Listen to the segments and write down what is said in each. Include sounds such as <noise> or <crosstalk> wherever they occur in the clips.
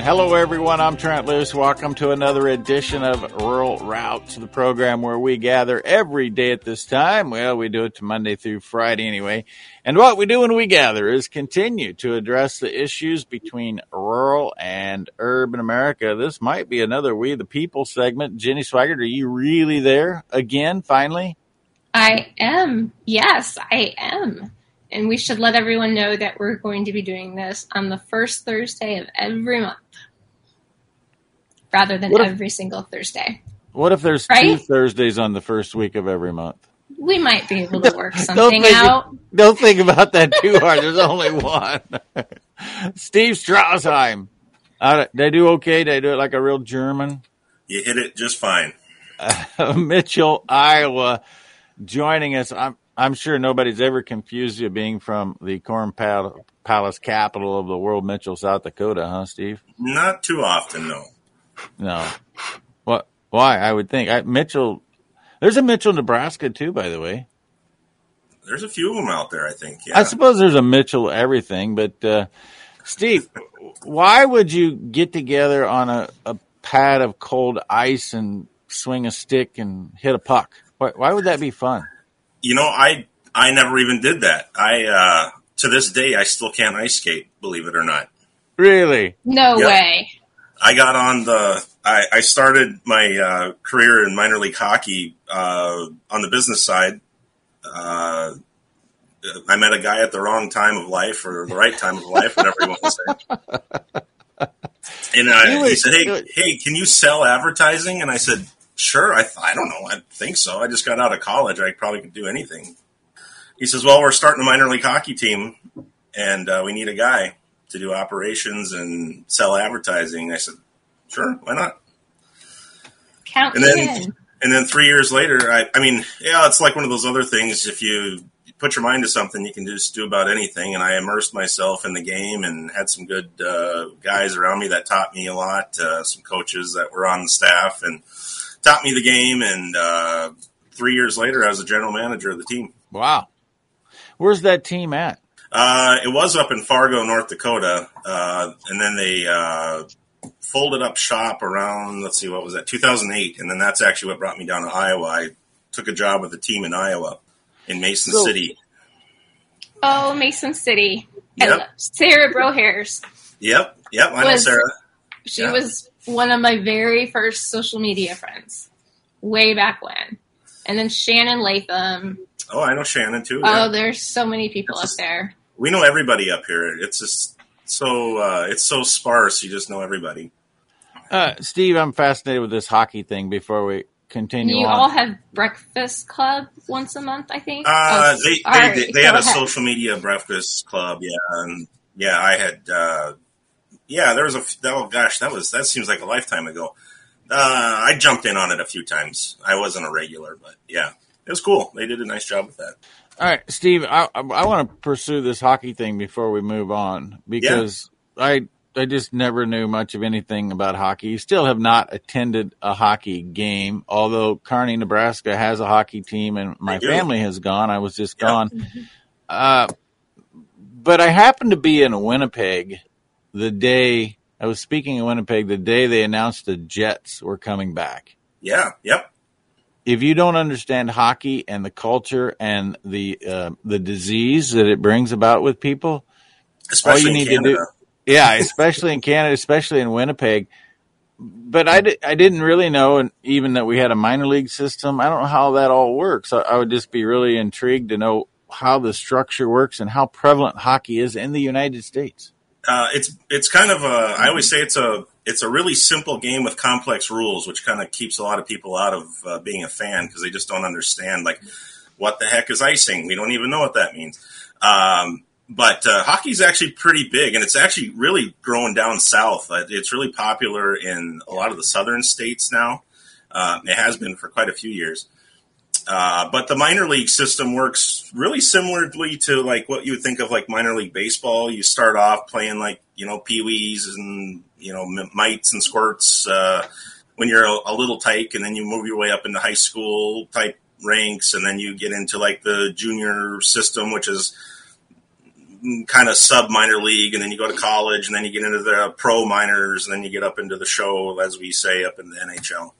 Hello, everyone. I'm Trent Loos. Welcome to another edition of Rural Routes, the program where we gather every day at this time. Well, we do it to Monday through Friday anyway. And what we do when we gather is continue to address the issues between rural and urban America. This might be another We the People segment. Jenny Swigert, are you really there again, finally? I am. Yes, I am. And we should let everyone know that we're going to be doing this on the first Thursday of every month rather than if- every single Thursday. What if there's two Thursdays on the first week of every month? We might be able to work <laughs> Don't something think, out. don't think about that too hard. There's only one. <laughs> Steve Strassheim. Uh, they do okay. They do it like a real German. You hit it just fine. <laughs> Mitchell, Iowa, joining us. I'm I'm sure nobody's ever confused you being from the Corn Pal- Palace capital of the world, Mitchell, South Dakota, huh, Steve? Not too often, no. No. What? Why? I would think I, Mitchell. There's a Mitchell, Nebraska, too, by the way. There's a few of them out there, I think. Yeah. I suppose there's a Mitchell everything, but uh, Steve, <laughs> why would you get together on a, a pad of cold ice and swing a stick and hit a puck? Why, why would that be fun? you know, I I never even did that. I uh, to this day I still can't ice skate, believe it or not. Really? No Yep. way. I got on the. I, I started my uh, career in minor league hockey uh, on the business side. Uh, I met a guy at the wrong time of life or the right time of life, whatever you want to say. And uh, he said, "Hey, hey, can you sell advertising?" And I said, "Sure." I, I don't know. I think so. I just got out of college. I probably could do anything. He says, "Well, we're starting a minor league hockey team, and uh, we need a guy to do operations and sell advertising." I said, "Sure, why not?" Count And then- in. And then three years later, I, I mean, yeah, it's like one of those other things. If you put your mind to something, you can just do about anything. And I immersed myself in the game and had some good uh, guys around me that taught me a lot. Uh, some coaches that were on the staff and taught me the game. And uh, three years later, I was the general manager of the team. Wow. Where's that team at? Uh, it was up in Fargo, North Dakota, uh, and then they uh, folded up shop around let's see what was that 2008, and then that's actually what brought me down to Iowa. I took a job with a team in Iowa, in Mason So- City. Oh, Mason City. Yep. love- Sarah Brohairs. Yep, yep, I know Was- Sarah. She Yeah. was one of my very first social media friends, way back when. And then Shannon Latham. Oh, I know Shannon too. Oh, yeah. there's so many people up there. We know everybody up here. It's just so uh, it's so sparse. You just know everybody. Uh, Steve, I'm fascinated with this hockey thing before we continue You on. all have breakfast club once a month, I think. Uh, Oh, they, sorry. they, they, they Go had a social media breakfast club, yeah, and yeah, I had, uh, yeah, there was a. oh gosh, that was that seems like a lifetime ago. Uh, I jumped in on it a few times. I wasn't a regular, but yeah, it was cool. They did a nice job with that. All right, Steve, I, I, want to pursue this hockey thing before we move on because I I just never knew much of anything about hockey. Still have not attended a hockey game, although Kearney, Nebraska has a hockey team and my family has gone. I was just Yeah. gone. Uh, but I happened to be in Winnipeg the day I was speaking in Winnipeg the day they announced the Jets were coming back Yeah, yep, if you don't understand hockey and the culture and the uh, the disease that it brings about with people, especially need in to do- yeah, especially in Canada, especially in Winnipeg. But I, di- I didn't really know, and even that we had a minor league system. I don't know how that all works. I, I would just be really intrigued to know how the structure works and how prevalent hockey is in the United States. Uh, it's it's kind of a. I always say it's a it's a really simple game with complex rules, which kind of keeps a lot of people out of uh, being a fan because they just don't understand like what the heck is icing. We don't even know what that means. Um, but uh, is actually pretty big, and it's actually really growing down south. Uh, It's really popular in a lot of the southern states now. Uh, it has been for quite a few years. Uh, but the minor league system works really similarly to like what you would think of like minor league baseball. You start off playing like you know peewees and you know mites and squirts uh, when you're a, a little tyke, and then you move your way up into high school type ranks, and then you get into like the junior system, which is kind of sub minor league, and then you go to college, and then you get into the pro minors, and then you get up into the show, as we say, up in the NHL.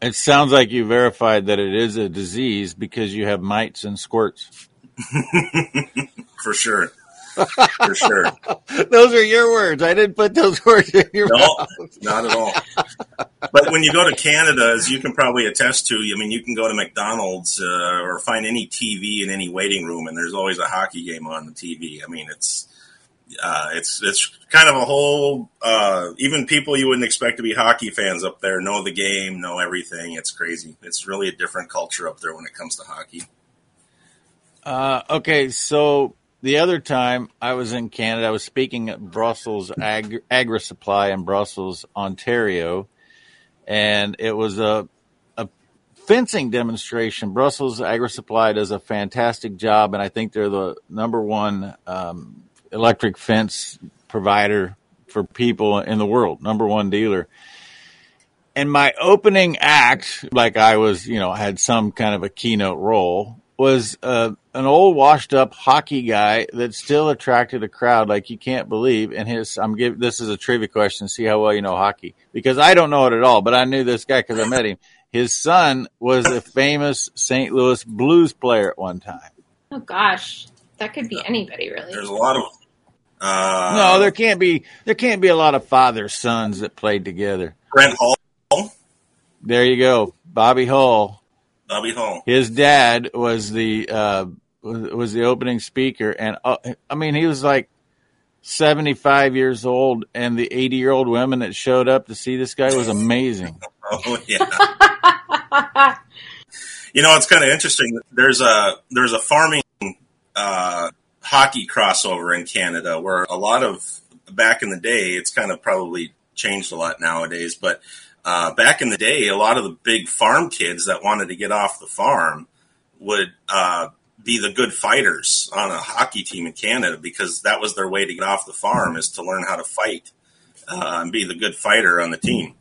It sounds like you verified that it is a disease because you have mites and squirts. <laughs> For sure. For sure. <laughs> those are your words. I didn't put those <laughs> words in your no, mouth. not at all. But when you go to Canada, as you can probably attest to, I mean, you can go to McDonald's uh, or find any TV in any waiting room, and there's always a hockey game on the TV. I mean, it's uh, it's it's kind of a whole. Uh, even people you wouldn't expect to be hockey fans up there know the game, know everything. It's crazy. It's really a different culture up there when it comes to hockey. Uh, okay, so the other time I was in Canada, I was speaking at Brussels Ag- Agri Supply in Brussels, Ontario, and it was a a fencing demonstration. Brussels Agri Supply does a fantastic job, and I think they're the number one um, electric fence provider for people in the world, number one dealer. And my opening act, like I was, you know, had some kind of a keynote role, was uh, an old washed up hockey guy that still attracted a crowd like you can't believe. And his, I'm giving this is a trivia question. See how well you know hockey because I don't know it at all, but I knew this guy because I met him. His son was a famous St. Louis blues player at one time. Oh gosh, that could be anybody really. There's a lot of uh, no, there can't be there can't be a lot of father sons that played together. Brett Hull. There you go, Bobby Hull. Bobby Hull. His dad was the uh, was the opening speaker, and uh, I mean he was like seventy five years old, and the eighty year old women that showed up to see this guy was amazing. <laughs> oh yeah. <laughs> you know, it's kind of interesting. There's a there's a farming uh, hockey crossover in Canada where a lot of back in the day, it's kind of probably changed a lot nowadays, but uh, back in the day, a lot of the big farm kids that wanted to get off the farm would uh, be the good fighters on a hockey team in Canada because that was their way to get off the farm is to learn how to fight uh, and be the good fighter on the team.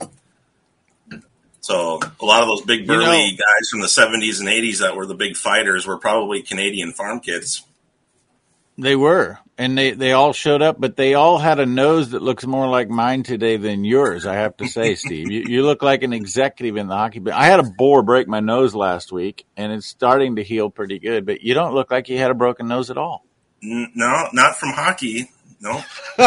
So a lot of those big burly you know, guys from the 70s and 80s that were the big fighters were probably Canadian farm kids. They were, and they they all showed up, but they all had a nose that looks more like mine today than yours. I have to say, <laughs> Steve, you, you look like an executive in the hockey. But I had a boar break my nose last week, and it's starting to heal pretty good. But you don't look like you had a broken nose at all. No, not from hockey. No. <laughs> <laughs>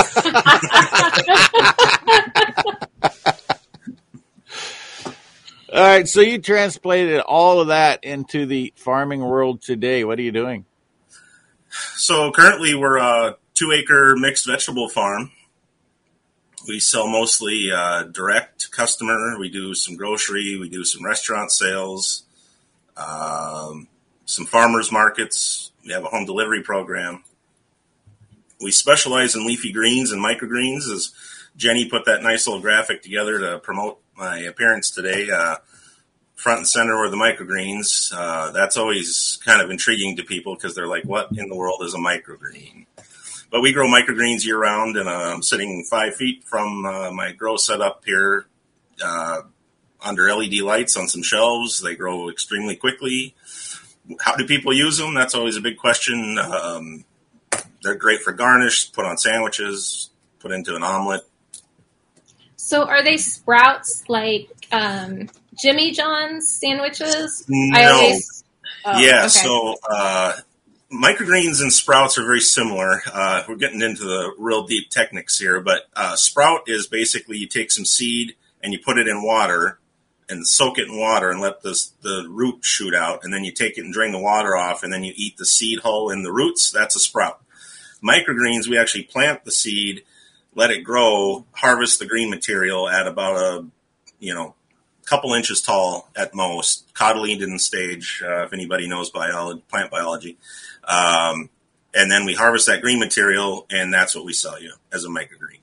all right, so you translated all of that into the farming world today. What are you doing? So currently we're a two acre mixed vegetable farm. We sell mostly uh, direct customer. We do some grocery. We do some restaurant sales, um, some farmers markets. We have a home delivery program. We specialize in leafy greens and microgreens. As Jenny put that nice little graphic together to promote my appearance today. Uh, front and center were the microgreens. Uh, that's always kind of intriguing to people because they're like, what in the world is a microgreen? But we grow microgreens year round, and I'm sitting five feet from uh, my grow setup here uh, under LED lights on some shelves. They grow extremely quickly. How do people use them? That's always a big question. Um, they're great for garnish, put on sandwiches, put into an omelet. So, are they sprouts like um, Jimmy John's sandwiches? No. Always, oh, yeah. Okay. So uh, microgreens and sprouts are very similar. Uh, we're getting into the real deep techniques here, but uh, sprout is basically you take some seed and you put it in water and soak it in water and let the the root shoot out, and then you take it and drain the water off, and then you eat the seed hull and the roots. That's a sprout. Microgreens, we actually plant the seed, let it grow, harvest the green material at about a you know couple inches tall at most, cotyledon stage, uh, if anybody knows biology, plant biology. Um, and then we harvest that green material, and that's what we sell you as a microgreen.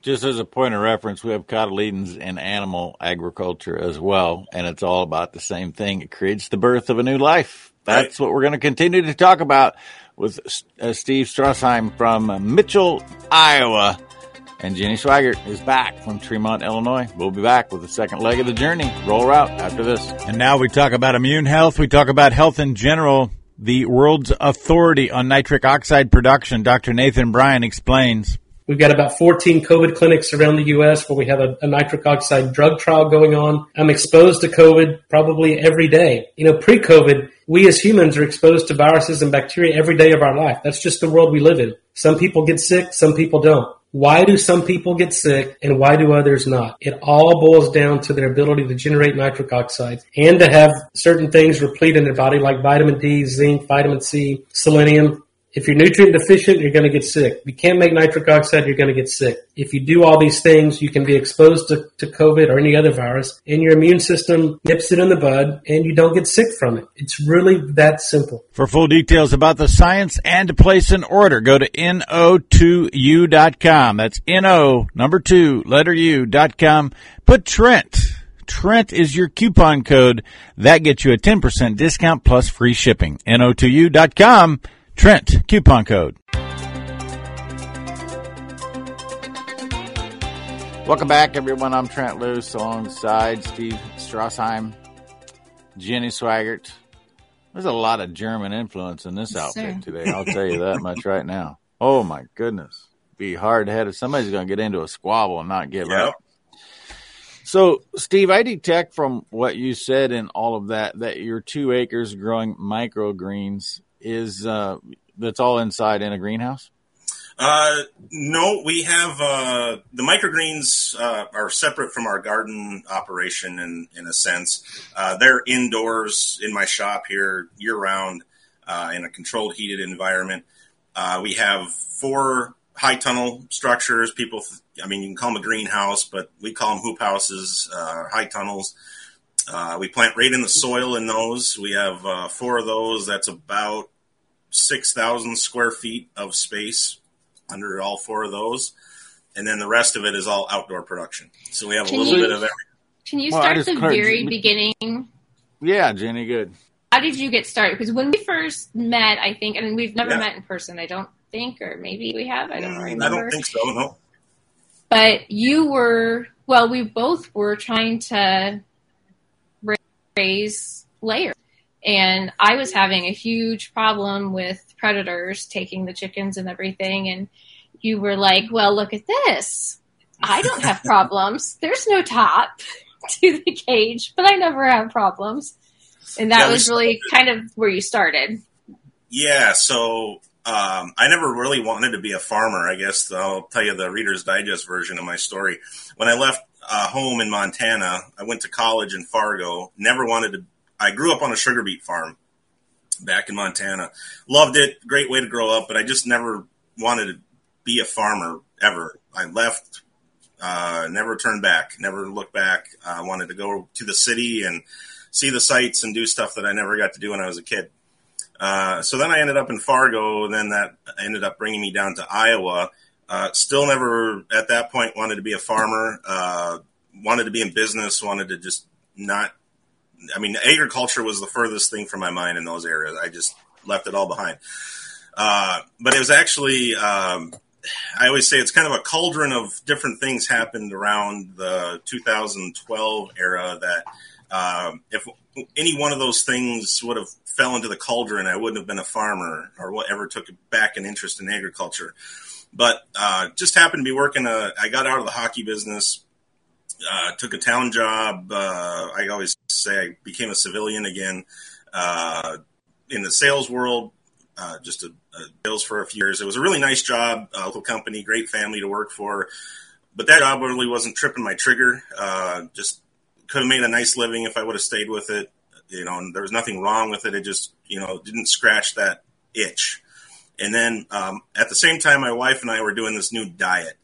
Just as a point of reference, we have cotyledons in animal agriculture as well, and it's all about the same thing. It creates the birth of a new life. That's right. what we're going to continue to talk about with uh, Steve Strassheim from Mitchell, Iowa. And Jenny Swigert is back from Tremont, Illinois. We'll be back with the second leg of the journey, Rural Route after this. And now we talk about immune health. We talk about health in general. the world's authority on nitric oxide production, Dr. Nathan Bryan explains. We've got about 14 COVID clinics around the U.S. where we have a, a, nitric oxide drug trial going on. I'm exposed to COVID probably every day. You know, pre-COVID, we as humans are exposed to viruses and bacteria every day of our life. That's just the world we live in. Some people get sick, some people don't. Why do some people get sick and why do others not? It all boils down to their ability to generate nitric oxide and to have certain things replete in their body like vitamin D, zinc, vitamin C, selenium, if you're nutrient deficient, you're going to get sick. If you can't make nitric oxide, you're going to get sick. If you do all these things, you can be exposed to, to COVID or any other virus, and your immune system nips it in the bud, and you don't get sick from it. It's really that simple. For full details about the science and to place an order, go to no2u.com. That's no number two letter u.com. Put Trent. Trent is your coupon code. That gets you a 10% discount plus free shipping. no2u.com. Trent, coupon code. Welcome back, everyone. I'm Trent Loos alongside Steve Strassheim, Jenny Swaggart. There's a lot of German influence in this outfit today. I'll tell you that much right now. Oh my goodness. Be hard headed. Somebody's going to get into a squabble and not give yep. up. So, Steve, I detect from what you said and all of that that your two acres growing microgreens is uh, that's all inside in a greenhouse? Uh, no, we have uh, the microgreens uh, are separate from our garden operation in in a sense. Uh, they're indoors in my shop here year round uh, in a controlled, heated environment. Uh, we have four high tunnel structures. People, I mean, you can call them a greenhouse, but we call them hoop houses, high tunnels. We plant right in the soil in those. We have four of those. That's about 6,000 square feet of space under all four of those. And then the rest of it is all outdoor production. So we have can a little you, bit of everything. Can you start well, the very beginning? Yeah, Jenny, good. How did you get started? Because when we first met, I think, and we've never yeah. met in person, I don't think, or maybe we have. I don't mm, remember. I don't think so, no. But you were, well, we both were trying to raise layers and I was having a huge problem with predators taking the chickens and everything. And you were like, well, look at this. I don't have <laughs> problems. There's no top <laughs> to the cage, but I never have problems. And that yeah, was really kind of where you started. Yeah. So um, I never really wanted to be a farmer. I guess I'll tell you the Reader's Digest version of my story. When I left uh, home in Montana, I went to college in Fargo. Never wanted to I grew up on a sugar beet farm back in Montana. Loved it. Great way to grow up, but I just never wanted to be a farmer ever. I left, uh, never turned back, never looked back. I wanted to go to the city and see the sights and do stuff that I never got to do when I was a kid. Uh, so then I ended up in Fargo, then that ended up bringing me down to Iowa. Uh, still never at that point wanted to be a farmer. Uh, wanted to be in business. Wanted to just not I mean, agriculture was the furthest thing from my mind in those areas. I just left it all behind. Uh, but it was actually, um, I always say it's kind of a cauldron of different things happened around the 2012 era that um, if any one of those things would have fell into the cauldron, I wouldn't have been a farmer or whatever took back an interest in agriculture. But uh, just happened to be working. A, I got out of the hockey business uh, took a town job. Uh, I always say I became a civilian again uh, in the sales world. Uh, just a, a sales for a few years. It was a really nice job, local company, great family to work for. But that job really wasn't tripping my trigger. Uh, just could have made a nice living if I would have stayed with it. You know, and there was nothing wrong with it. It just, you know, didn't scratch that itch. And then um, at the same time, my wife and I were doing this new diet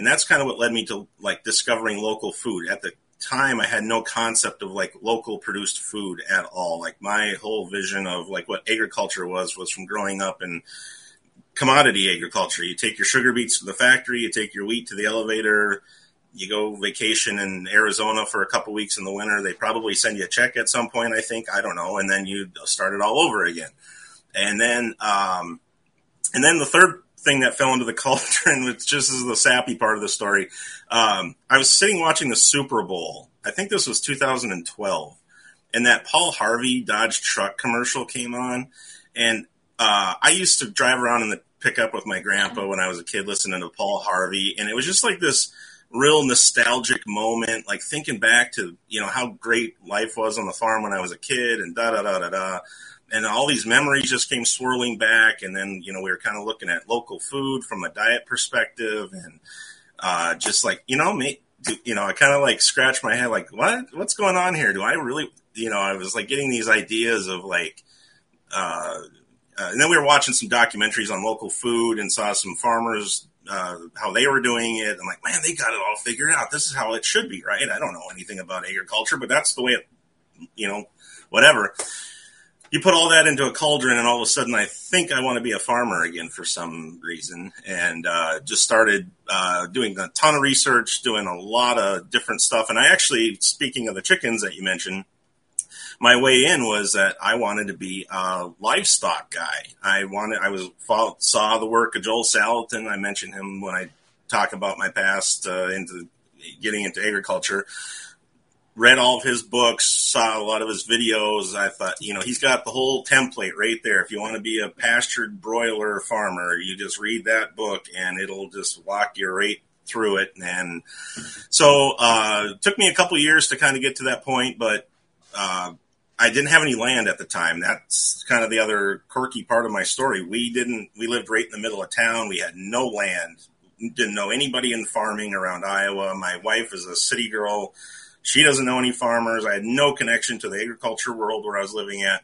and that's kind of what led me to like discovering local food. At the time, I had no concept of like local produced food at all. Like my whole vision of like what agriculture was was from growing up in commodity agriculture. You take your sugar beets to the factory, you take your wheat to the elevator, you go vacation in Arizona for a couple weeks in the winter. They probably send you a check at some point, I think. I don't know. And then you start it all over again. And then, um, and then the third thing that fell into the <laughs> cauldron, which just is the sappy part of the story. Um, I was sitting watching the Super Bowl. I think this was 2012, and that Paul Harvey Dodge truck commercial came on, And uh, I used to drive around in the pickup with my grandpa when I was a kid, listening to Paul Harvey, and it was just like this real nostalgic moment, like thinking back to you know how great life was on the farm when I was a kid, and da da da da da. And all these memories just came swirling back, and then you know we were kind of looking at local food from a diet perspective, and uh, just like you know me, you know I kind of like scratched my head, like what what's going on here? Do I really, you know, I was like getting these ideas of like. Uh, uh, and then we were watching some documentaries on local food and saw some farmers uh, how they were doing it. I'm like, man, they got it all figured out. This is how it should be, right? I don't know anything about agriculture, but that's the way it, you know, whatever. You put all that into a cauldron, and all of a sudden, I think I want to be a farmer again for some reason, and uh, just started uh, doing a ton of research, doing a lot of different stuff. And I actually, speaking of the chickens that you mentioned, my way in was that I wanted to be a livestock guy. I wanted, I was saw the work of Joel Salatin. I mentioned him when I talk about my past uh, into getting into agriculture. Read all of his books, saw a lot of his videos. I thought, you know, he's got the whole template right there. If you want to be a pastured broiler farmer, you just read that book and it'll just walk you right through it. And so, uh, it took me a couple years to kind of get to that point, but, uh, I didn't have any land at the time. That's kind of the other quirky part of my story. We didn't, we lived right in the middle of town. We had no land, didn't know anybody in farming around Iowa. My wife is a city girl. She doesn't know any farmers. I had no connection to the agriculture world where I was living at.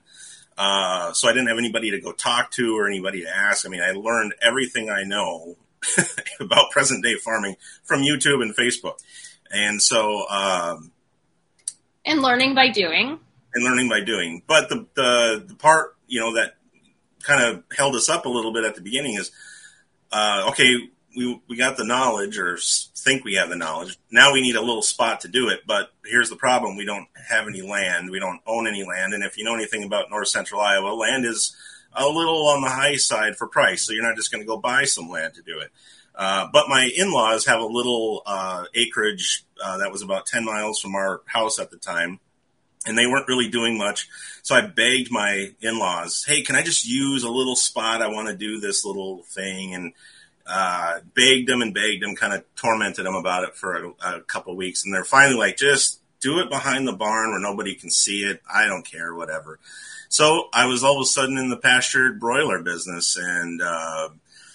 Uh, so I didn't have anybody to go talk to or anybody to ask. I mean, I learned everything I know <laughs> about present day farming from YouTube and Facebook. And so, um, and learning by doing and learning by doing. But the, the, the part, you know, that kind of held us up a little bit at the beginning is, uh, okay, we, we got the knowledge or think we have the knowledge. Now we need a little spot to do it. But here's the problem. We don't have any land. We don't own any land. And if you know anything about north central Iowa, land is a little on the high side for price. So you're not just going to go buy some land to do it. Uh, but my in-laws have a little uh, acreage uh, that was about 10 miles from our house at the time and they weren't really doing much. So I begged my in-laws, "Hey, can I just use a little spot? I want to do this little thing." And uh, begged them and begged them, kind of tormented them about it for a, a couple weeks, and they're finally like, "Just do it behind the barn where nobody can see it. I don't care, whatever." So I was all of a sudden in the pastured broiler business, and uh,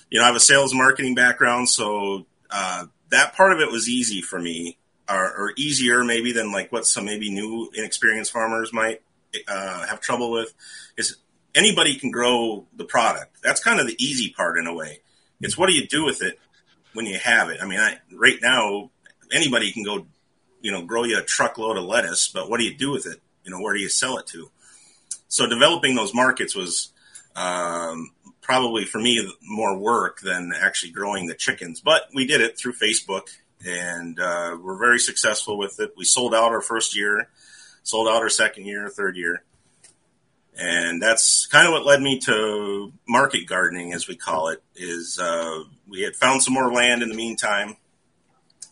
you know I have a sales marketing background, so uh, that part of it was easy for me or, are easier maybe than like what some maybe new inexperienced farmers might uh, have trouble with is anybody can grow the product. That's kind of the easy part in a way. It's what do you do with it when you have it? I mean, I, right now anybody can go, you know, grow you a truckload of lettuce, but what do you do with it? You know, where do you sell it to? So developing those markets was um, probably for me more work than actually growing the chickens, but we did it through Facebook and uh, we're very successful with it. We sold out our first year, sold out our second year, third year, and that's kind of what led me to market gardening, as we call it. Is uh, we had found some more land in the meantime,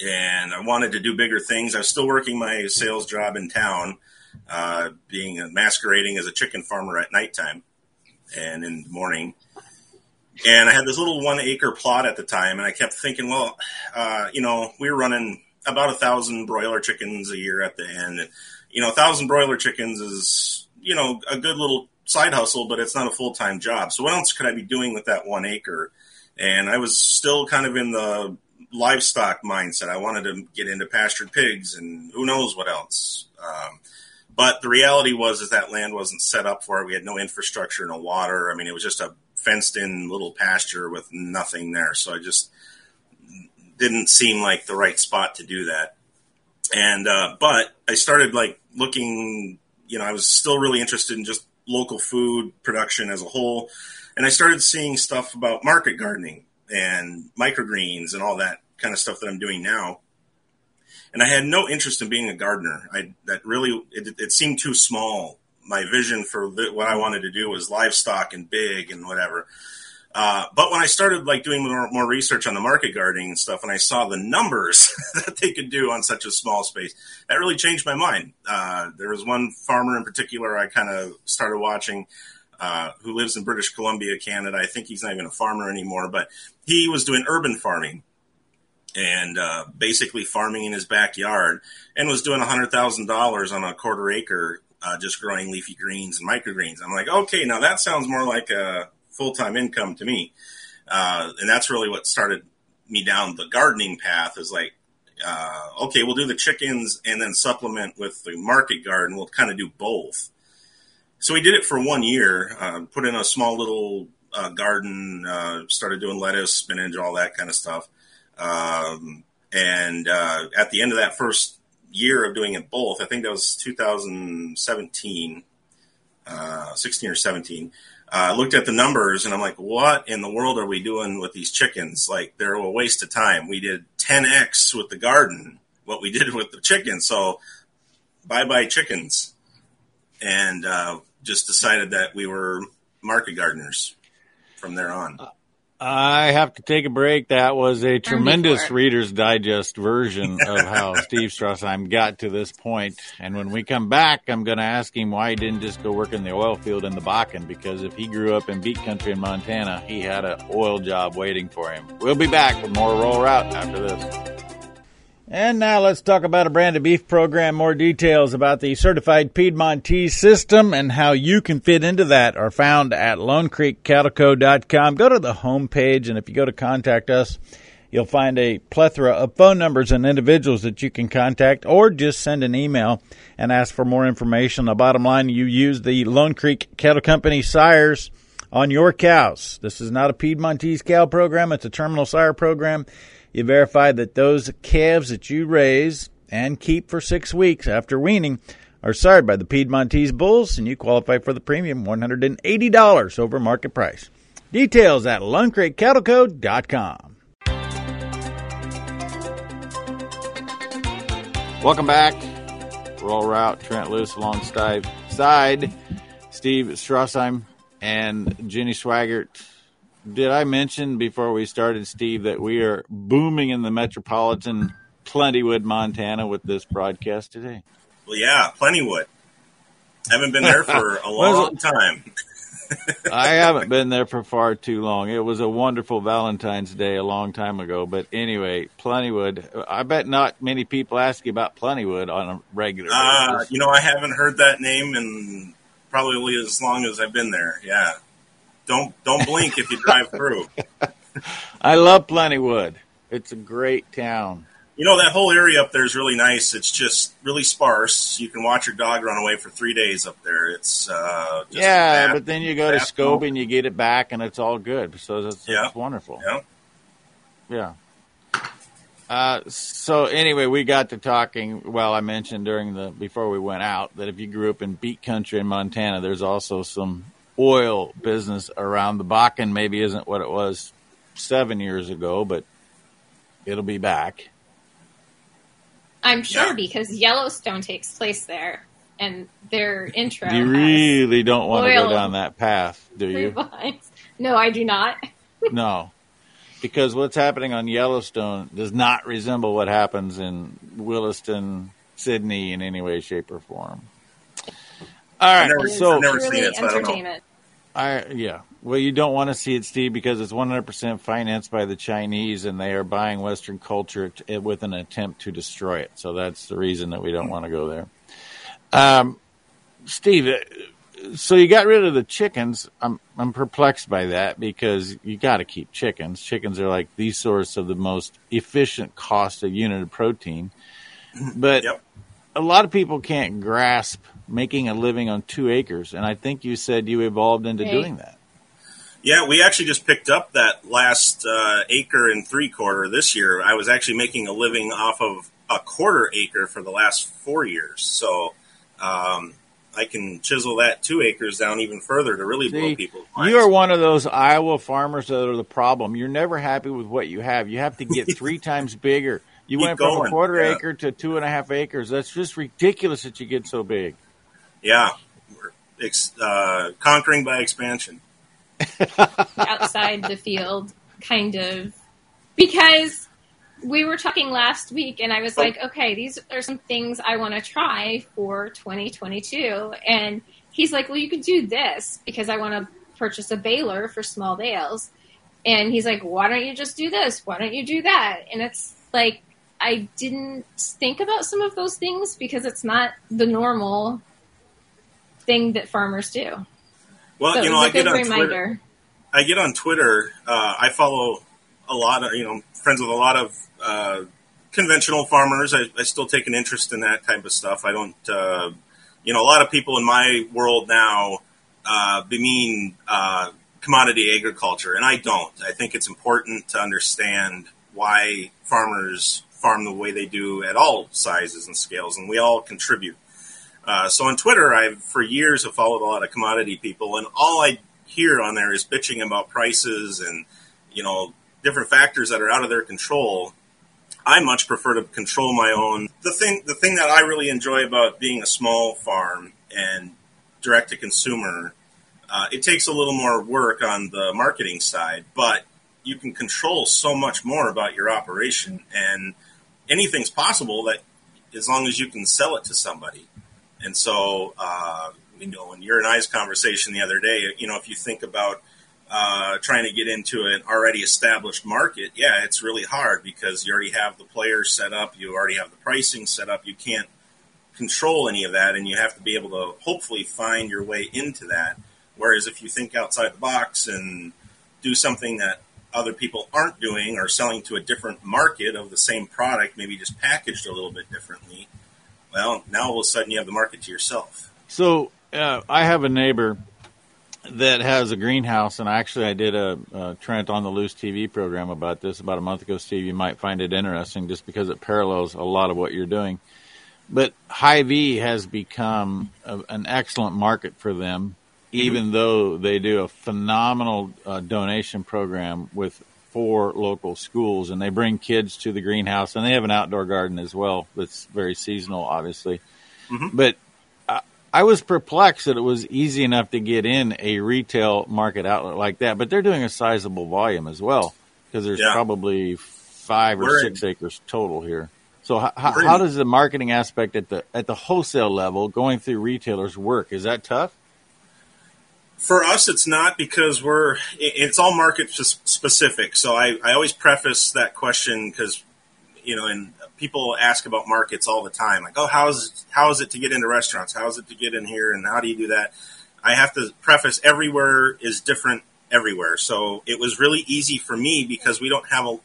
and I wanted to do bigger things. I was still working my sales job in town, uh, being masquerading as a chicken farmer at nighttime and in the morning and I had this little one acre plot at the time, and I kept thinking, well, uh, you know, we were running about a thousand broiler chickens a year at the end. And, you know, a thousand broiler chickens is, you know, a good little side hustle, but it's not a full time job. So what else could I be doing with that one acre? And I was still kind of in the livestock mindset. I wanted to get into pastured pigs and who knows what else. Um, but the reality was is that land wasn't set up for it. We had no infrastructure, no water. I mean, it was just a fenced in little pasture with nothing there. So I just didn't seem like the right spot to do that. And, uh, but I started like looking, you know, I was still really interested in just local food production as a whole. And I started seeing stuff about market gardening and microgreens and all that kind of stuff that I'm doing now. And I had no interest in being a gardener. I, that really, it, it seemed too small my vision for what I wanted to do was livestock and big and whatever. Uh, but when I started like doing more, more research on the market gardening and stuff, and I saw the numbers <laughs> that they could do on such a small space, that really changed my mind. Uh, there was one farmer in particular I kind of started watching. uh, who lives in British Columbia, Canada. I think he's not even a farmer anymore, but he was doing urban farming and uh, basically farming in his backyard and was doing $100,000 on a quarter acre uh, just growing leafy greens and microgreens. I'm like, okay, now that sounds more like a full time income to me. Uh, and that's really what started me down the gardening path is like, uh, okay, we'll do the chickens and then supplement with the market garden. We'll kind of do both. So we did it for one year, uh, put in a small little uh, garden, uh, started doing lettuce, spinach, all that kind of stuff. Um, and uh, at the end of that first year of doing it both, I think that was 2017, uh, 16 or 17. I uh, looked at the numbers and I'm like, what in the world are we doing with these chickens? Like, they're a waste of time. We did 10x with the garden, what we <laughs> did with the chickens. So, bye bye chickens. And uh, just decided that we were market gardeners from there on. I have to take a break. That was a tremendous Reader's Digest version <laughs> of how Steve Strassheim got to this point. And when we come back, I'm going to ask him why he didn't just go work in the oil field in the Bakken. Because if he grew up in beet country in Montana, he had an oil job waiting for him. We'll be back with more Rural Route after this. And now let's talk about a brand of beef program. More details about the certified Piedmontese system and how you can fit into that are found at LoneCreekCattleCo.com. Go to the home page, and if you go to contact us, you'll find a plethora of phone numbers and individuals that you can contact, or just send an email and ask for more information. The bottom line, you use the Lone Creek Cattle Company sires on your cows. This is not a Piedmontese cow program; it's a terminal sire program you verify that those calves that you raise and keep for six weeks after weaning are sired by the Piedmontese bulls, and you qualify for the premium $180 over market price. Details at LoneCreekCattleCo.com. Welcome back. Rural Route, Trent Loos alongside Steve Strassheim and Jenny Swaggart did I mention before we started, Steve, that we are booming in the metropolitan Plentywood, Montana, with this broadcast today? Well, yeah, Plentywood. Haven't been there for a <laughs> long time. <laughs> I haven't been there for far too long. It was a wonderful Valentine's Day a long time ago. But anyway, Plentywood. I bet not many people ask you about Plentywood on a regular uh, You know, I haven't heard that name in probably as long as I've been there. Yeah don't don't blink if you drive <laughs> through. I love Plentywood. It's a great town. You know that whole area up there is really nice. It's just really sparse. You can watch your dog run away for three days up there. It's uh, yeah, but then you go to Scobey and you get it back, and it's all good. So it's, yeah. it's wonderful. Yeah, yeah. Uh, so anyway, we got to talking. Well, I mentioned during the before we went out that if you grew up in beet country in Montana, there's also some oil business around the Bakken maybe isn't what it was seven years ago, but it'll be back. I'm sure yeah. because Yellowstone takes place there, and their intro. You really don't want to go down that path, do you? No, I do not. <laughs> no, because what's happening on Yellowstone does not resemble what happens in Williston, Sidney, in any way, shape, or form. All right, never, so never seen it, so entertainment. I yeah. Well, you don't want to see it, Steve, because it's 100% financed by the Chinese, and they are buying Western culture t- with an attempt to destroy it. So that's the reason that we don't want to go there. Um, Steve, uh, so you got rid of the chickens. I'm I'm perplexed by that because you got to keep chickens. Chickens are like the source of the most efficient cost of unit of protein, but yep. a lot of people can't grasp making a living on two acres, and I think you said you evolved into right. doing that. Yeah, we actually just picked up that last uh, acre and three quarter this year. I was actually making a living off of a quarter acre for the last four years, so um, I can chisel that two acres down even further to really See, blow people. You are one of those Iowa farmers that are the problem. You're never happy with what you have. You have to get three <laughs> times bigger. You Keep went from going. a quarter yeah. acre to two and a half acres. That's just ridiculous that you get so big. Yeah, uh, conquering by expansion. <laughs> Outside the field, kind of, because we were talking last week, and I was like, okay, these are some things I want to try for 2022, and he's like, well, you could do this because I want to purchase a baler for small bales. And he's like, why don't you just do this? Why don't you do that? And it's like, I didn't think about some of those things because it's not the normal thing that farmers do. Well, So you know, I get on reminder. Twitter. I get on Twitter. Uh, I follow a lot of, you know, friends with a lot of uh, conventional farmers. I, I still take an interest in that type of stuff. I don't, uh, you know, a lot of people in my world now uh, bemean uh, commodity agriculture, and I don't. I think it's important to understand why farmers farm the way they do at all sizes and scales, and we all contribute. Uh, so on Twitter, I've for years have followed a lot of commodity people, and all I hear on there is bitching about prices and you know different factors that are out of their control. I much prefer to control my own. The thing, the thing that I really enjoy about being a small farm and direct to consumer, uh, it takes a little more work on the marketing side, but you can control so much more about your operation, and anything's possible that as long as you can sell it to somebody. And so, uh, you know, in your and I's conversation the other day, you know, if you think about uh, trying to get into an already established market, yeah, it's really hard because you already have the players set up, you already have the pricing set up, you can't control any of that, and you have to be able to hopefully find your way into that. Whereas if you think outside the box and do something that other people aren't doing or selling to a different market of the same product, maybe just packaged a little bit differently, well, now all of a sudden you have the market to yourself. So uh, I have a neighbor that has a greenhouse, and actually I did a, a Trent on the Loose TV program about this about a month ago. Steve, you might find it interesting just because it parallels a lot of what you're doing. But Hy-Vee has become a, an excellent market for them, even though they do a phenomenal uh, donation program with four local schools, and they bring kids to the greenhouse, and they have an outdoor garden as well that's very seasonal, obviously. But I, I was perplexed that it was easy enough to get in a retail market outlet like that, but they're doing a sizable volume as well because there's Yeah. probably five or We're six in- acres total here. So how, how, how does the marketing aspect at the at the wholesale level going through retailers work? Is that tough? For us, it's not because we're, it's all market specific. So I, I always preface that question because you know, and people ask about markets all the time, like, oh, how's how is it to get into restaurants? How is it to get in here, and how do you do that? I have to preface everywhere is different everywhere. So it was really easy for me because we don't have a,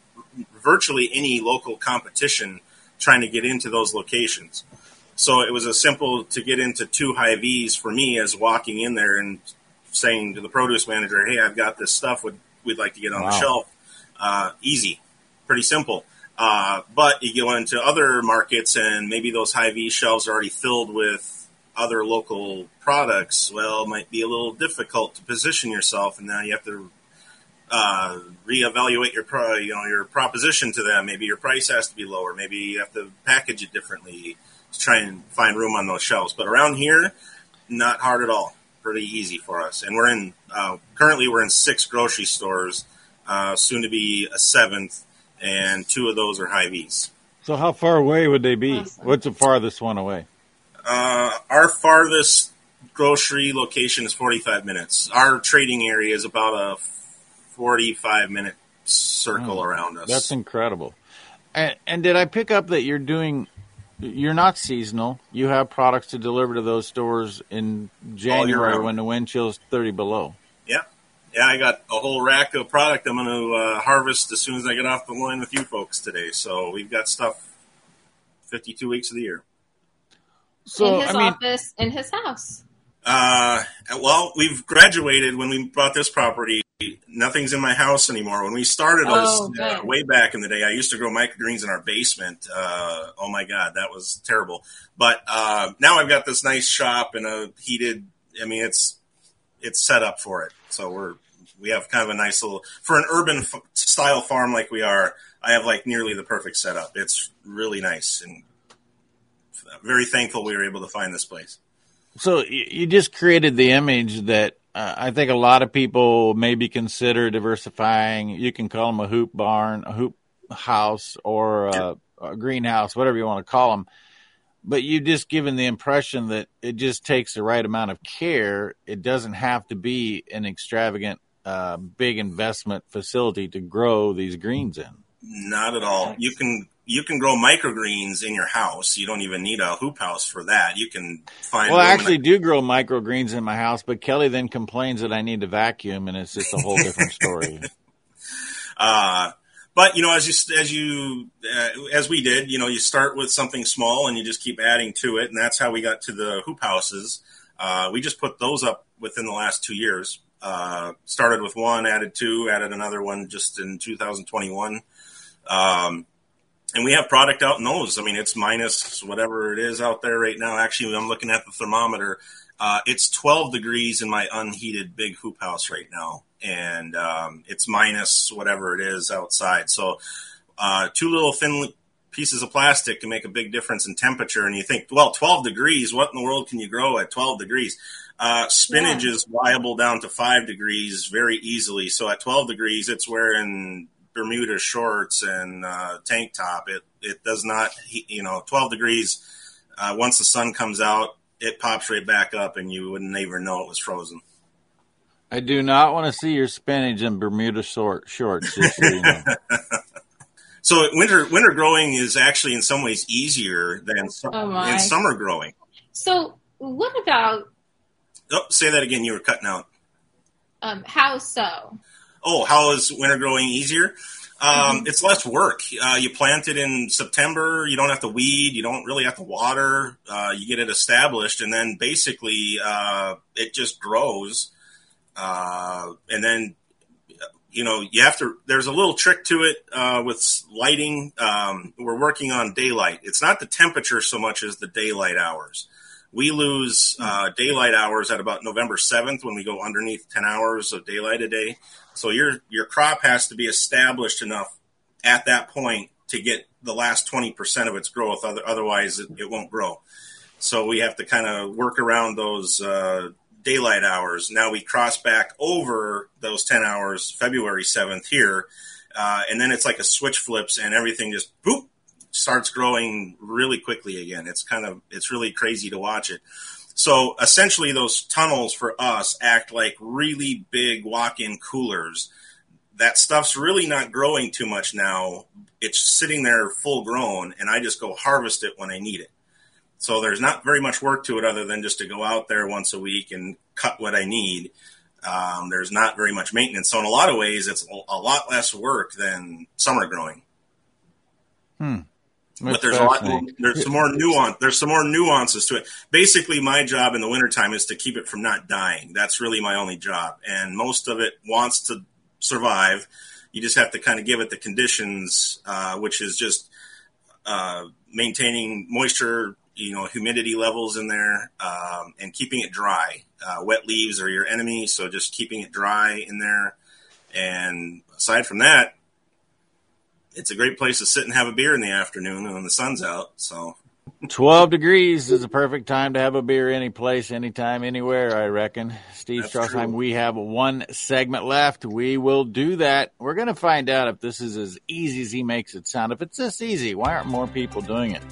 virtually any local competition trying to get into those locations. So it was as simple to get into two Hy-Vees for me as walking in there and saying to the produce manager, "Hey, I've got this stuff. Would we'd like to get on Wow. the shelf?" Uh, easy, pretty simple. Uh, but you go into other markets and maybe those Hy-Vee shelves are already filled with other local products. Well, it might be a little difficult to position yourself, and now you have to uh, reevaluate your pro, you know your proposition to them. Maybe your price has to be lower. Maybe you have to package it differently to try and find room on those shelves. But around here, not hard at all. Pretty easy for us. And we're in uh, currently we're in six grocery stores, uh, soon to be a seventh, and two of those are Hy-Vees. So how far away would they be? Awesome. What's the farthest one away? Uh, our farthest grocery location is 45 minutes. Our trading area is about a 45 minute circle Oh, around us. That's incredible. And, and did I pick up that you're doing? You're not seasonal. You have products to deliver to those stores in January when the wind chill's 30 below. yeah. Yeah, I got a whole rack of product I'm going to uh, harvest as soon as I get off the line with you folks today. So we've got stuff 52 weeks of the year. So in his I mean, office, in his house. Uh, well, we've graduated when we bought this property. Nothing's in my house anymore. When we started Oh, uh, way back in the day, I used to grow microgreens in our basement. Uh, oh my god, that was terrible. But uh, now I've got this nice shop and a heated. I mean, it's it's set up for it. So we're we have kind of a nice little for an urban f- style farm like we are. I have like nearly the perfect setup. It's really nice and very thankful we were able to find this place. So you, just created the image that uh, I think a lot of people maybe consider diversifying. You can call them a hoop barn, a hoop house, or a, a greenhouse, whatever you want to call them. but you've just given the impression that it just takes the right amount of care. It doesn't have to be an extravagant, uh, big investment facility to grow these greens in. Not at all. You can you can grow microgreens in your house. You don't even need a hoop house for that. You can find. Well, I actually do grow microgreens in my house, but Kelly then complains that I need to vacuum, and it's just a whole different <laughs> story. uh, but you know, as you as you uh, as we did, you know, you start with something small and you just keep adding to it, and that's how we got to the hoop houses. Uh, we just put those up within the last two years. Uh, started with one, added two, added another one just in 2021. Um, and we have product out in those. I mean, it's minus whatever it is out there right now. Actually, I'm looking at the thermometer. Uh, it's 12 degrees in my unheated big hoop house right now, and um, it's minus whatever it is outside. So, uh, two little thin pieces of plastic can make a big difference in temperature. And you think, well, 12 degrees, what in the world can you grow at 12 degrees? Uh, spinach yeah. is viable down to five degrees very easily. So at 12 degrees, it's wearing Bermuda shorts and uh, tank top. It it does not, you know, 12 degrees. Uh, once the sun comes out, it pops right back up, and you wouldn't even know it was frozen. I do not want to see your spinach in Bermuda short, shorts. So, you know. <laughs> so, winter winter growing is actually in some ways easier than oh in summer growing. So what about? Oh, say that again. You were cutting out. Um, how so? Oh, how is winter growing easier? Um, mm-hmm. It's less work. Uh, you plant it in September. You don't have to weed. You don't really have to water. Uh, you get it established, and then basically uh, it just grows. Uh, and then you know you have to. There's a little trick to it uh, with lighting. Um, we're working on daylight. It's not the temperature so much as the daylight hours. We lose uh, daylight hours at about November 7th when we go underneath 10 hours of daylight a day. So your your crop has to be established enough at that point to get the last 20% of its growth. Other, Otherwise, it, it won't grow. So we have to kind of work around those uh, daylight hours. Now we cross back over those 10 hours February 7th here. Uh, and then it's like a switch flips and everything just boop starts growing really quickly again. It's kind of, it's really crazy to watch it. So essentially, those tunnels for us act like really big walk in coolers. That stuff's really not growing too much now. It's sitting there full grown, and I just go harvest it when I need it. So there's not very much work to it other than just to go out there once a week and cut what I need. Um, there's not very much maintenance. So in a lot of ways, it's a lot less work than summer growing. Hmm but there's a lot there's some more nuance there's some more nuances to it. Basically my job in the wintertime is to keep it from not dying. That's really my only job. And most of it wants to survive. You just have to kind of give it the conditions uh, which is just uh, maintaining moisture you know humidity levels in there um, and keeping it dry. Uh, wet leaves are your enemy so just keeping it dry in there. And aside from that it's a great place to sit and have a beer in the afternoon when the sun's out. So 12 degrees is a perfect time to have a beer any place, anytime, anywhere, I reckon. Steve Strassheim, we have one segment left. We will do that. We're going to find out if this is as easy as he makes it sound. If it's this easy, why aren't more people doing it?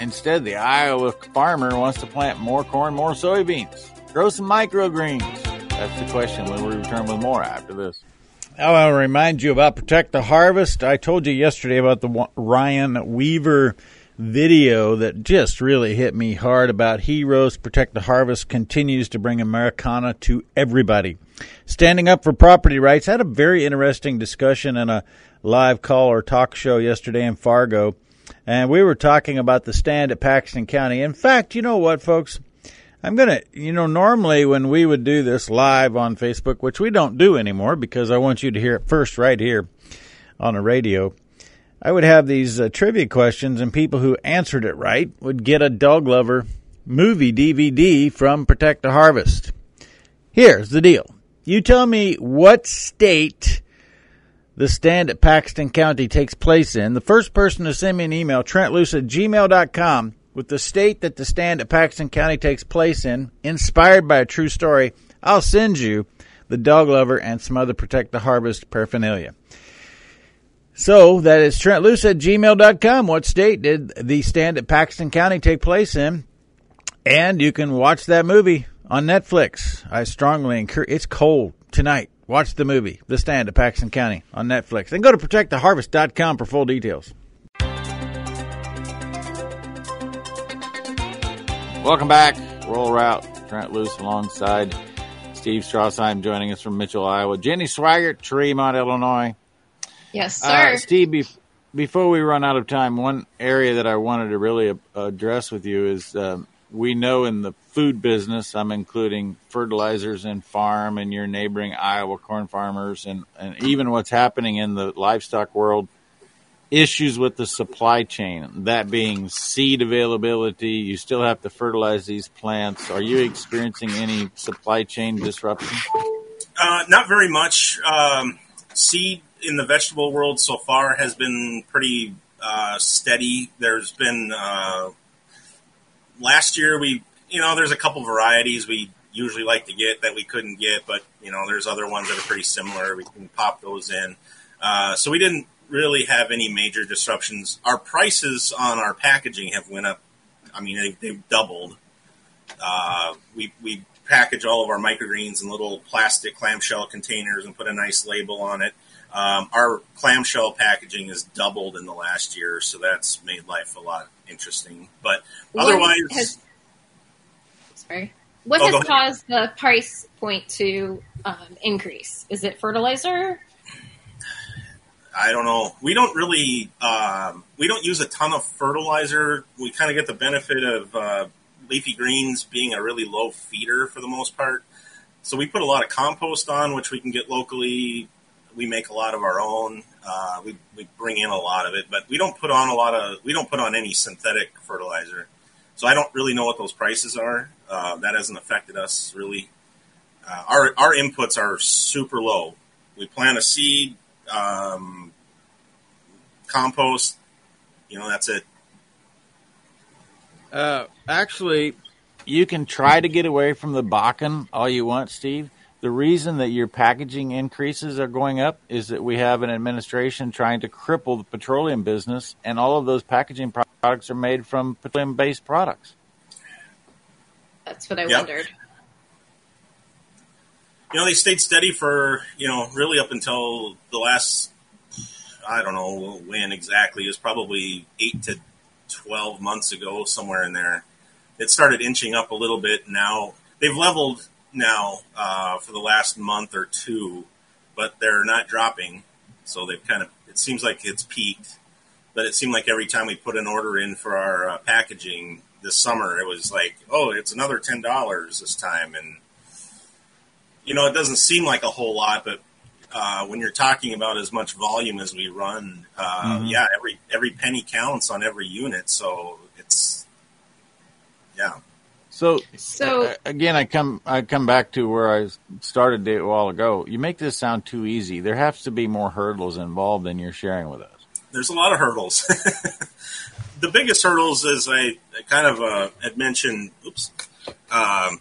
Instead, the Iowa farmer wants to plant more corn, more soybeans, grow some microgreens. That's the question when we return with more after this. I want to remind you about Protect the Harvest. I told you yesterday about the Ryan Weaver video that just really hit me hard about heroes. Protect the Harvest continues to bring Americana to everybody. Standing up for property rights. I had a very interesting discussion in a live call or talk show yesterday in Fargo. And we were talking about the stand at Paxton County. In fact, you know what, folks? I'm going to, you know, normally when we would do this live on Facebook, which we don't do anymore because I want you to hear it first right here on the radio, I would have these uh, trivia questions and people who answered it right would get a Dog Lover movie DVD from Protect the Harvest. Here's the deal. You tell me what state the stand at Paxton County takes place in. The first person to send me an email, trentloose at gmail.com, with the state that the stand at Paxton County takes place in, inspired by a true story, I'll send you the dog lover and some other Protect the Harvest paraphernalia. So that is Trent Loos at gmail.com. What state did the stand at Paxton County take place in? And you can watch that movie on Netflix. I strongly encourage. It's cold tonight. Watch the movie, The Stand at Paxton County on Netflix. And go to protecttheharvest.com for full details. Welcome back. Rural Route. Trent Loos alongside Steve Strassheim joining us from Mitchell, Iowa. Jenny Schweigert, Tremont, Illinois. Yes, sir. Uh, Steve, be- before we run out of time, one area that I wanted to really address with you is um, we know in the food business, I'm including fertilizers and farm and your neighboring Iowa corn farmers and, and even what's happening in the livestock world, issues with the supply chain, that being seed availability. You still have to fertilize these plants. Are you experiencing any supply chain disruption? Uh, not very much. Um, seed in the vegetable world so far has been pretty uh, steady. There's been uh, last year we, you know, there's a couple varieties we usually like to get that we couldn't get, but you know, there's other ones that are pretty similar. We can pop those in. Uh, so we didn't really have any major disruptions. Our prices on our packaging have went up. I mean, they, they've doubled. Uh, we we package all of our microgreens in little plastic clamshell containers and put a nice label on it. Um, our clamshell packaging has doubled in the last year, so that's made life a lot interesting. But what otherwise, has, sorry, what oh, has caused the price point to um, increase? Is it fertilizer? I don't know. We don't really um, we don't use a ton of fertilizer. We kind of get the benefit of uh, leafy greens being a really low feeder for the most part. So we put a lot of compost on, which we can get locally we make a lot of our own. Uh, we, we bring in a lot of it, but we don't put on a lot of we don't put on any synthetic fertilizer. So I don't really know what those prices are. Uh, that hasn't affected us really. Uh, our our inputs are super low. We plant a seed, um, compost. You know, that's it. Uh, actually, you can try to get away from the Bakken all you want, Steve the reason that your packaging increases are going up is that we have an administration trying to cripple the petroleum business, and all of those packaging products are made from petroleum based products. That's what I yep. wondered. You know, they stayed steady for, you know, really up until the last, I don't know when exactly, it was probably eight to 12 months ago, somewhere in there. It started inching up a little bit. Now they've leveled now uh, for the last month or two, but they're not dropping. So they've kind of, it seems like it's peaked. But it seemed like every time we put an order in for our uh, packaging this summer, it was like, oh, it's another $10 this time. And, you know, it doesn't seem like a whole lot, but uh, when you're talking about as much volume as we run, uh, mm-hmm. yeah, every every penny counts on every unit. So it's yeah. So, so again, I come I come back to where I started a while ago. You make this sound too easy. There has to be more hurdles involved than you're sharing with us. There's a lot of hurdles. <laughs> the biggest hurdles, as I kind of uh, had mentioned, oops, um,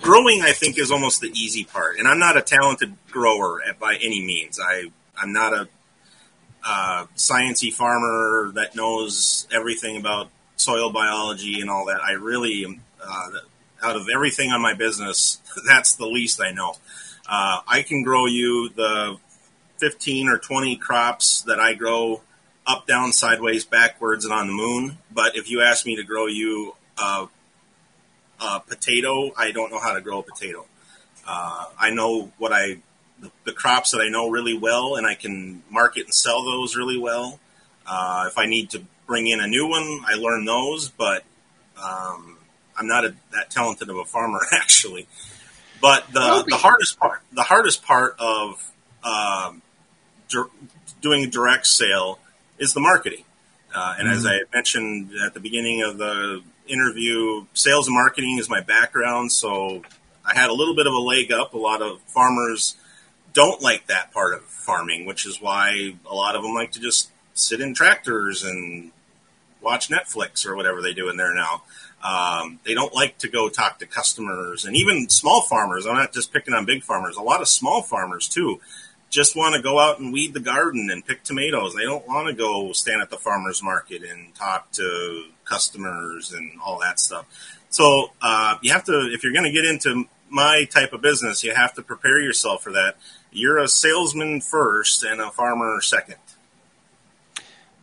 growing. I think is almost the easy part, and I'm not a talented grower by any means. I I'm not a uh, sciencey farmer that knows everything about soil biology and all that. I really am, uh, out of everything on my business, <laughs> that's the least I know. Uh, I can grow you the 15 or 20 crops that I grow up, down, sideways, backwards, and on the moon. But if you ask me to grow you a potato, I don't know how to grow a potato. Uh, I know what I, the, the, crops that I know really well, and I can market and sell those really well. Uh, if I need to bring in a new one. I learn those, but um, I'm not a, that talented of a farmer <laughs> actually. But the the hardest part, the hardest part of um, di- doing direct sale is the marketing. Uh, and mm-hmm. as I mentioned at the beginning of the interview, sales and marketing is my background, so I had a little bit of a leg up. A lot of farmers don't like that part of farming, which is why a lot of them like to just sit in tractors and watch Netflix or whatever they do in there now. Um, they don't like to go talk to customers and even small farmers. I'm not just picking on big farmers. A lot of small farmers too just want to go out and weed the garden and pick tomatoes. They don't want to go stand at the farmer's market and talk to customers and all that stuff. So uh, you have to, if you're going to get into my type of business, you have to prepare yourself for that. You're a salesman first and a farmer second.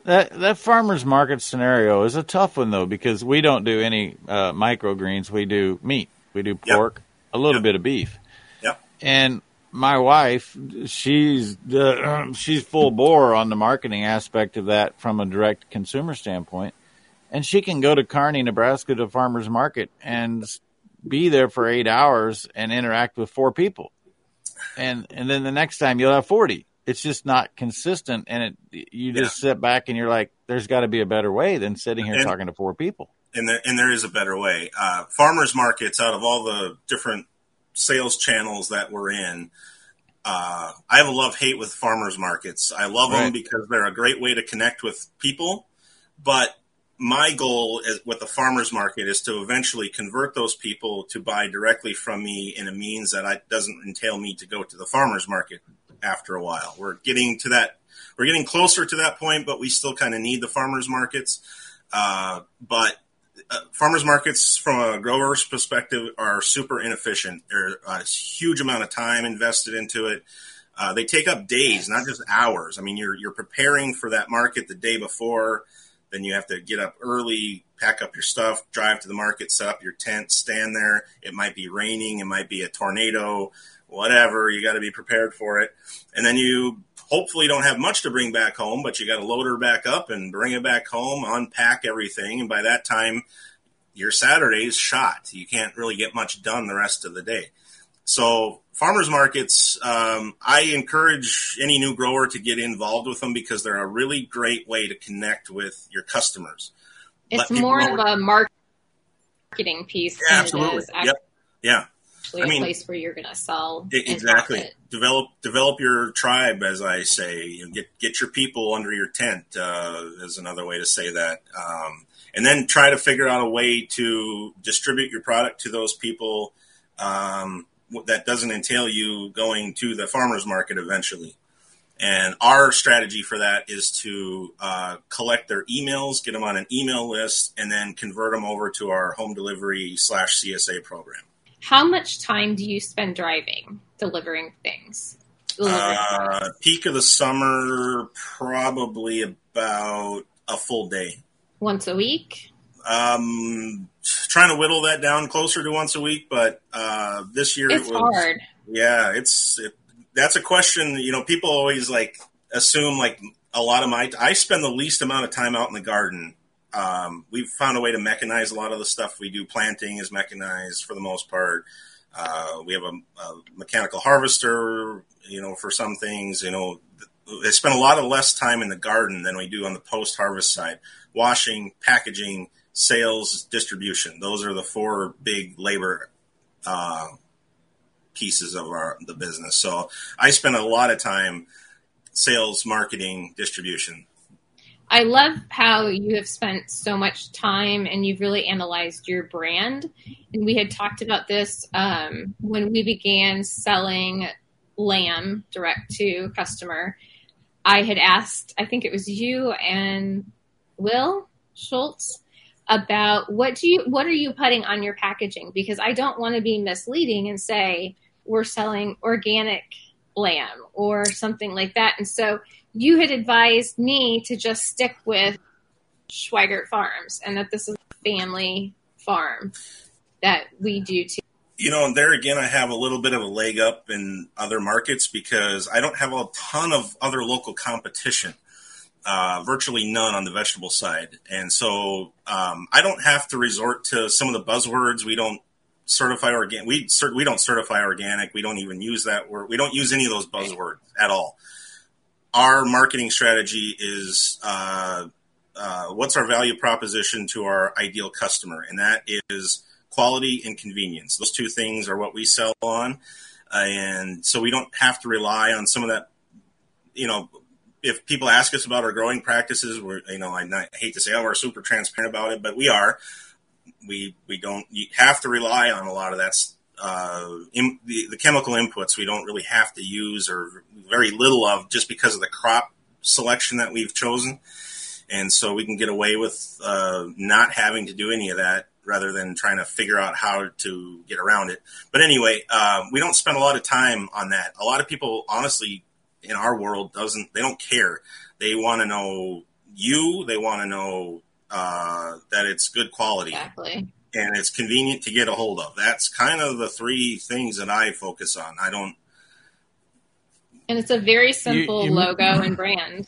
That that farmers market scenario is a tough one though because we don't do any uh, microgreens. We do meat. We do pork, yep. a little yep. bit of beef. Yep. And my wife, she's uh, she's full bore on the marketing aspect of that from a direct consumer standpoint, and she can go to Kearney, Nebraska, to farmers market and be there for eight hours and interact with four people, and and then the next time you'll have forty. It's just not consistent, and it you just yeah. sit back and you're like, "There's got to be a better way than sitting here and, talking to four people." And there, and there is a better way. Uh, farmers markets, out of all the different sales channels that we're in, uh, I have a love hate with farmers markets. I love right. them because they're a great way to connect with people. But my goal is, with the farmers market is to eventually convert those people to buy directly from me in a means that I, doesn't entail me to go to the farmers market after a while. We're getting to that. We're getting closer to that point, but we still kind of need the farmers markets. Uh, but uh, farmers markets from a grower's perspective are super inefficient. There's a huge amount of time invested into it. Uh, they take up days, not just hours. I mean, you're you're preparing for that market the day before. Then you have to get up early, pack up your stuff, drive to the market, set up your tent, stand there. It might be raining, it might be a tornado, whatever. You got to be prepared for it. And then you hopefully don't have much to bring back home, but you got to load her back up and bring it back home, unpack everything, and by that time, your Saturday's shot. You can't really get much done the rest of the day. So farmers markets, um, I encourage any new grower to get involved with them because they're a really great way to connect with your customers. It's more of a marketing piece. Yeah, absolutely. Yep. Yeah actually I mean, a place where you're going to sell. Exactly. Develop develop your tribe, as I say. You know, get get your people under your tent uh, is another way to say that. Um, and then try to figure out a way to distribute your product to those people. Um, that doesn't entail you going to the farmers market eventually. And our strategy for that is to uh, collect their emails, get them on an email list, and then convert them over to our home delivery slash CSA program. How much time do you spend driving, delivering things? Delivering uh, peak of the summer, probably about a full day. Once a week? Um, trying to whittle that down closer to once a week, but uh, this year it's it was, hard. Yeah, it's it, that's a question. You know, people always like assume like a lot of my I spend the least amount of time out in the garden um, we've found a way to mechanize a lot of the stuff we do. Planting is mechanized for the most part. Uh, we have a, a, mechanical harvester, you know, for some things, you know, they spend a lot of less time in the garden than we do on the post harvest side. Washing, packaging, sales, distribution. Those are the four big labor, uh, pieces of our, the business. So I spend a lot of time sales, marketing, distribution. I love how you have spent so much time and you've really analyzed your brand. And we had talked about this um, when we began selling lamb direct to customer. I had asked, I think it was you and Will Schultz about what do you what are you putting on your packaging because I don't want to be misleading and say we're selling organic lamb or something like that. And so you had advised me to just stick with Schweigert Farms and that this is a family farm that we do too. You know, and there again, I have a little bit of a leg up in other markets because I don't have a ton of other local competition. Uh, virtually none on the vegetable side, and so um, I don't have to resort to some of the buzzwords. We don't certify organic. We cert- we don't certify organic. We don't even use that word. We don't use any of those buzzwords at all our marketing strategy is uh, uh, what's our value proposition to our ideal customer, and that is quality and convenience. Those two things are what we sell on, uh, and so we don't have to rely on some of that. You know, if people ask us about our growing practices, we're you know I, I hate to say oh we're super transparent about it, but we are. We we don't have to rely on a lot of that uh, in, the, the chemical inputs we don't really have to use or very little of just because of the crop selection that we've chosen. And so we can get away with uh, not having to do any of that rather than trying to figure out how to get around it. But anyway, uh, we don't spend a lot of time on that. A lot of people, honestly, in our world, doesn't they don't care. They want to know you. They want to know uh, that it's good quality. Exactly. And it's convenient to get a hold of. That's kind of the three things that I focus on. I don't. And it's a very simple you, you, logo and brand.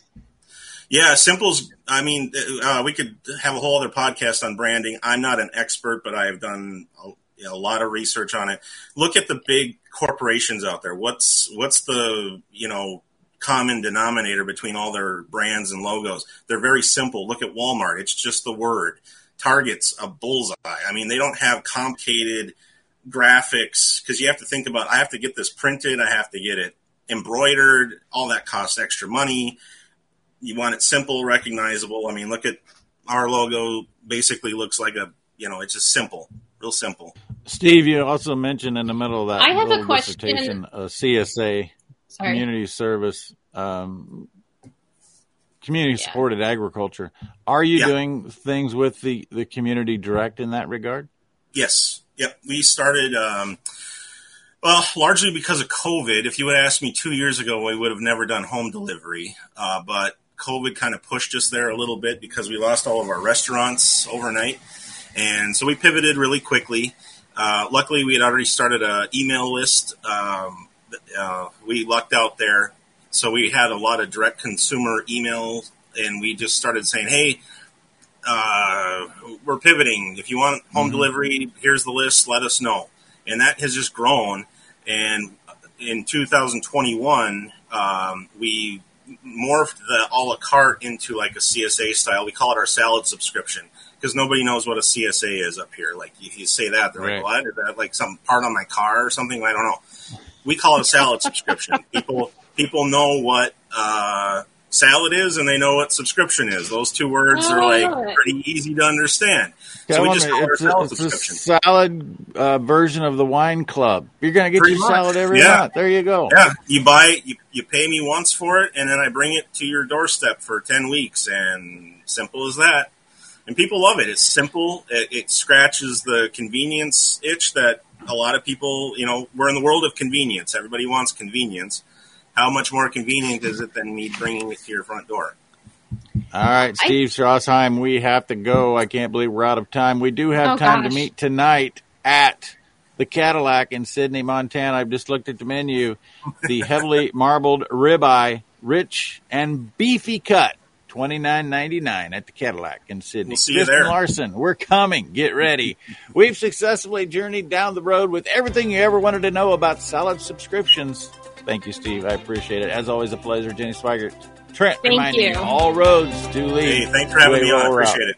Yeah, simple's. I mean, uh, we could have a whole other podcast on branding. I'm not an expert, but I have done a, a, lot of research on it. Look at the big corporations out there. What's what's the you know common denominator between all their brands and logos? They're very simple. Look at Walmart. It's just the word. Target's a bullseye. I mean, they don't have complicated graphics because you have to think about. I have to get this printed. I have to get it embroidered. All that costs extra money you want it simple, recognizable. I mean, look at our logo. Basically, looks like a you know, it's just simple, real simple. Steve, you also mentioned in the middle of that I have a question. dissertation, uh, a CSA, Sorry. community service, um, community yeah. supported agriculture. Are you yeah. doing things with the the community direct in that regard? Yes. Yep. We started. Um, well, largely because of COVID. If you would ask me two years ago, we would have never done home delivery. Uh, but COVID kind of pushed us there a little bit because we lost all of our restaurants overnight. And so we pivoted really quickly. Uh, luckily, we had already started an email list. Um, uh, we lucked out there. So we had a lot of direct consumer email, and we just started saying, hey, uh, we're pivoting. If you want home mm-hmm. delivery, here's the list. Let us know. And that has just grown. And in 2021, um, we morphed the a la carte into like a CSA style. We call it our salad subscription because nobody knows what a CSA is up here. Like if you say that, they're right. like, "What is that? Like some part on my car or something?" I don't know. We call it a salad subscription. <laughs> People people know what uh, salad is and they know what subscription is. Those two words oh, are like pretty easy to understand. so we just call it a, salad it's subscription. A salad uh, version of the wine club. You're going to get pretty your much. salad every yeah. month. There you go. Yeah, you buy it, you, you pay me once for it, and then I bring it to your doorstep for ten weeks, and simple as that. And people love it. It's simple. It, it scratches the convenience itch that a lot of people, you know, we're in the world of convenience. Everybody wants convenience how much more convenient is it than me bringing it to your front door? All right, Steve Strassheim, we have to go. I can't believe we're out of time. We do have oh, time gosh. to meet tonight at the Cadillac in Sidney, Montana. I've just looked at the menu. The heavily marbled ribeye, rich and beefy cut, twenty nine ninety nine at the Cadillac in Sidney. We'll see you there. Larson, we're coming. Get ready. <laughs> We've successfully journeyed down the road with everything you ever wanted to know about salad subscriptions Thank you, Steve. I appreciate it. As always, a pleasure. Jenny Schweigert. Trent, Thank reminding you. all roads do lead. Hey, thanks for having me on. I appreciate it.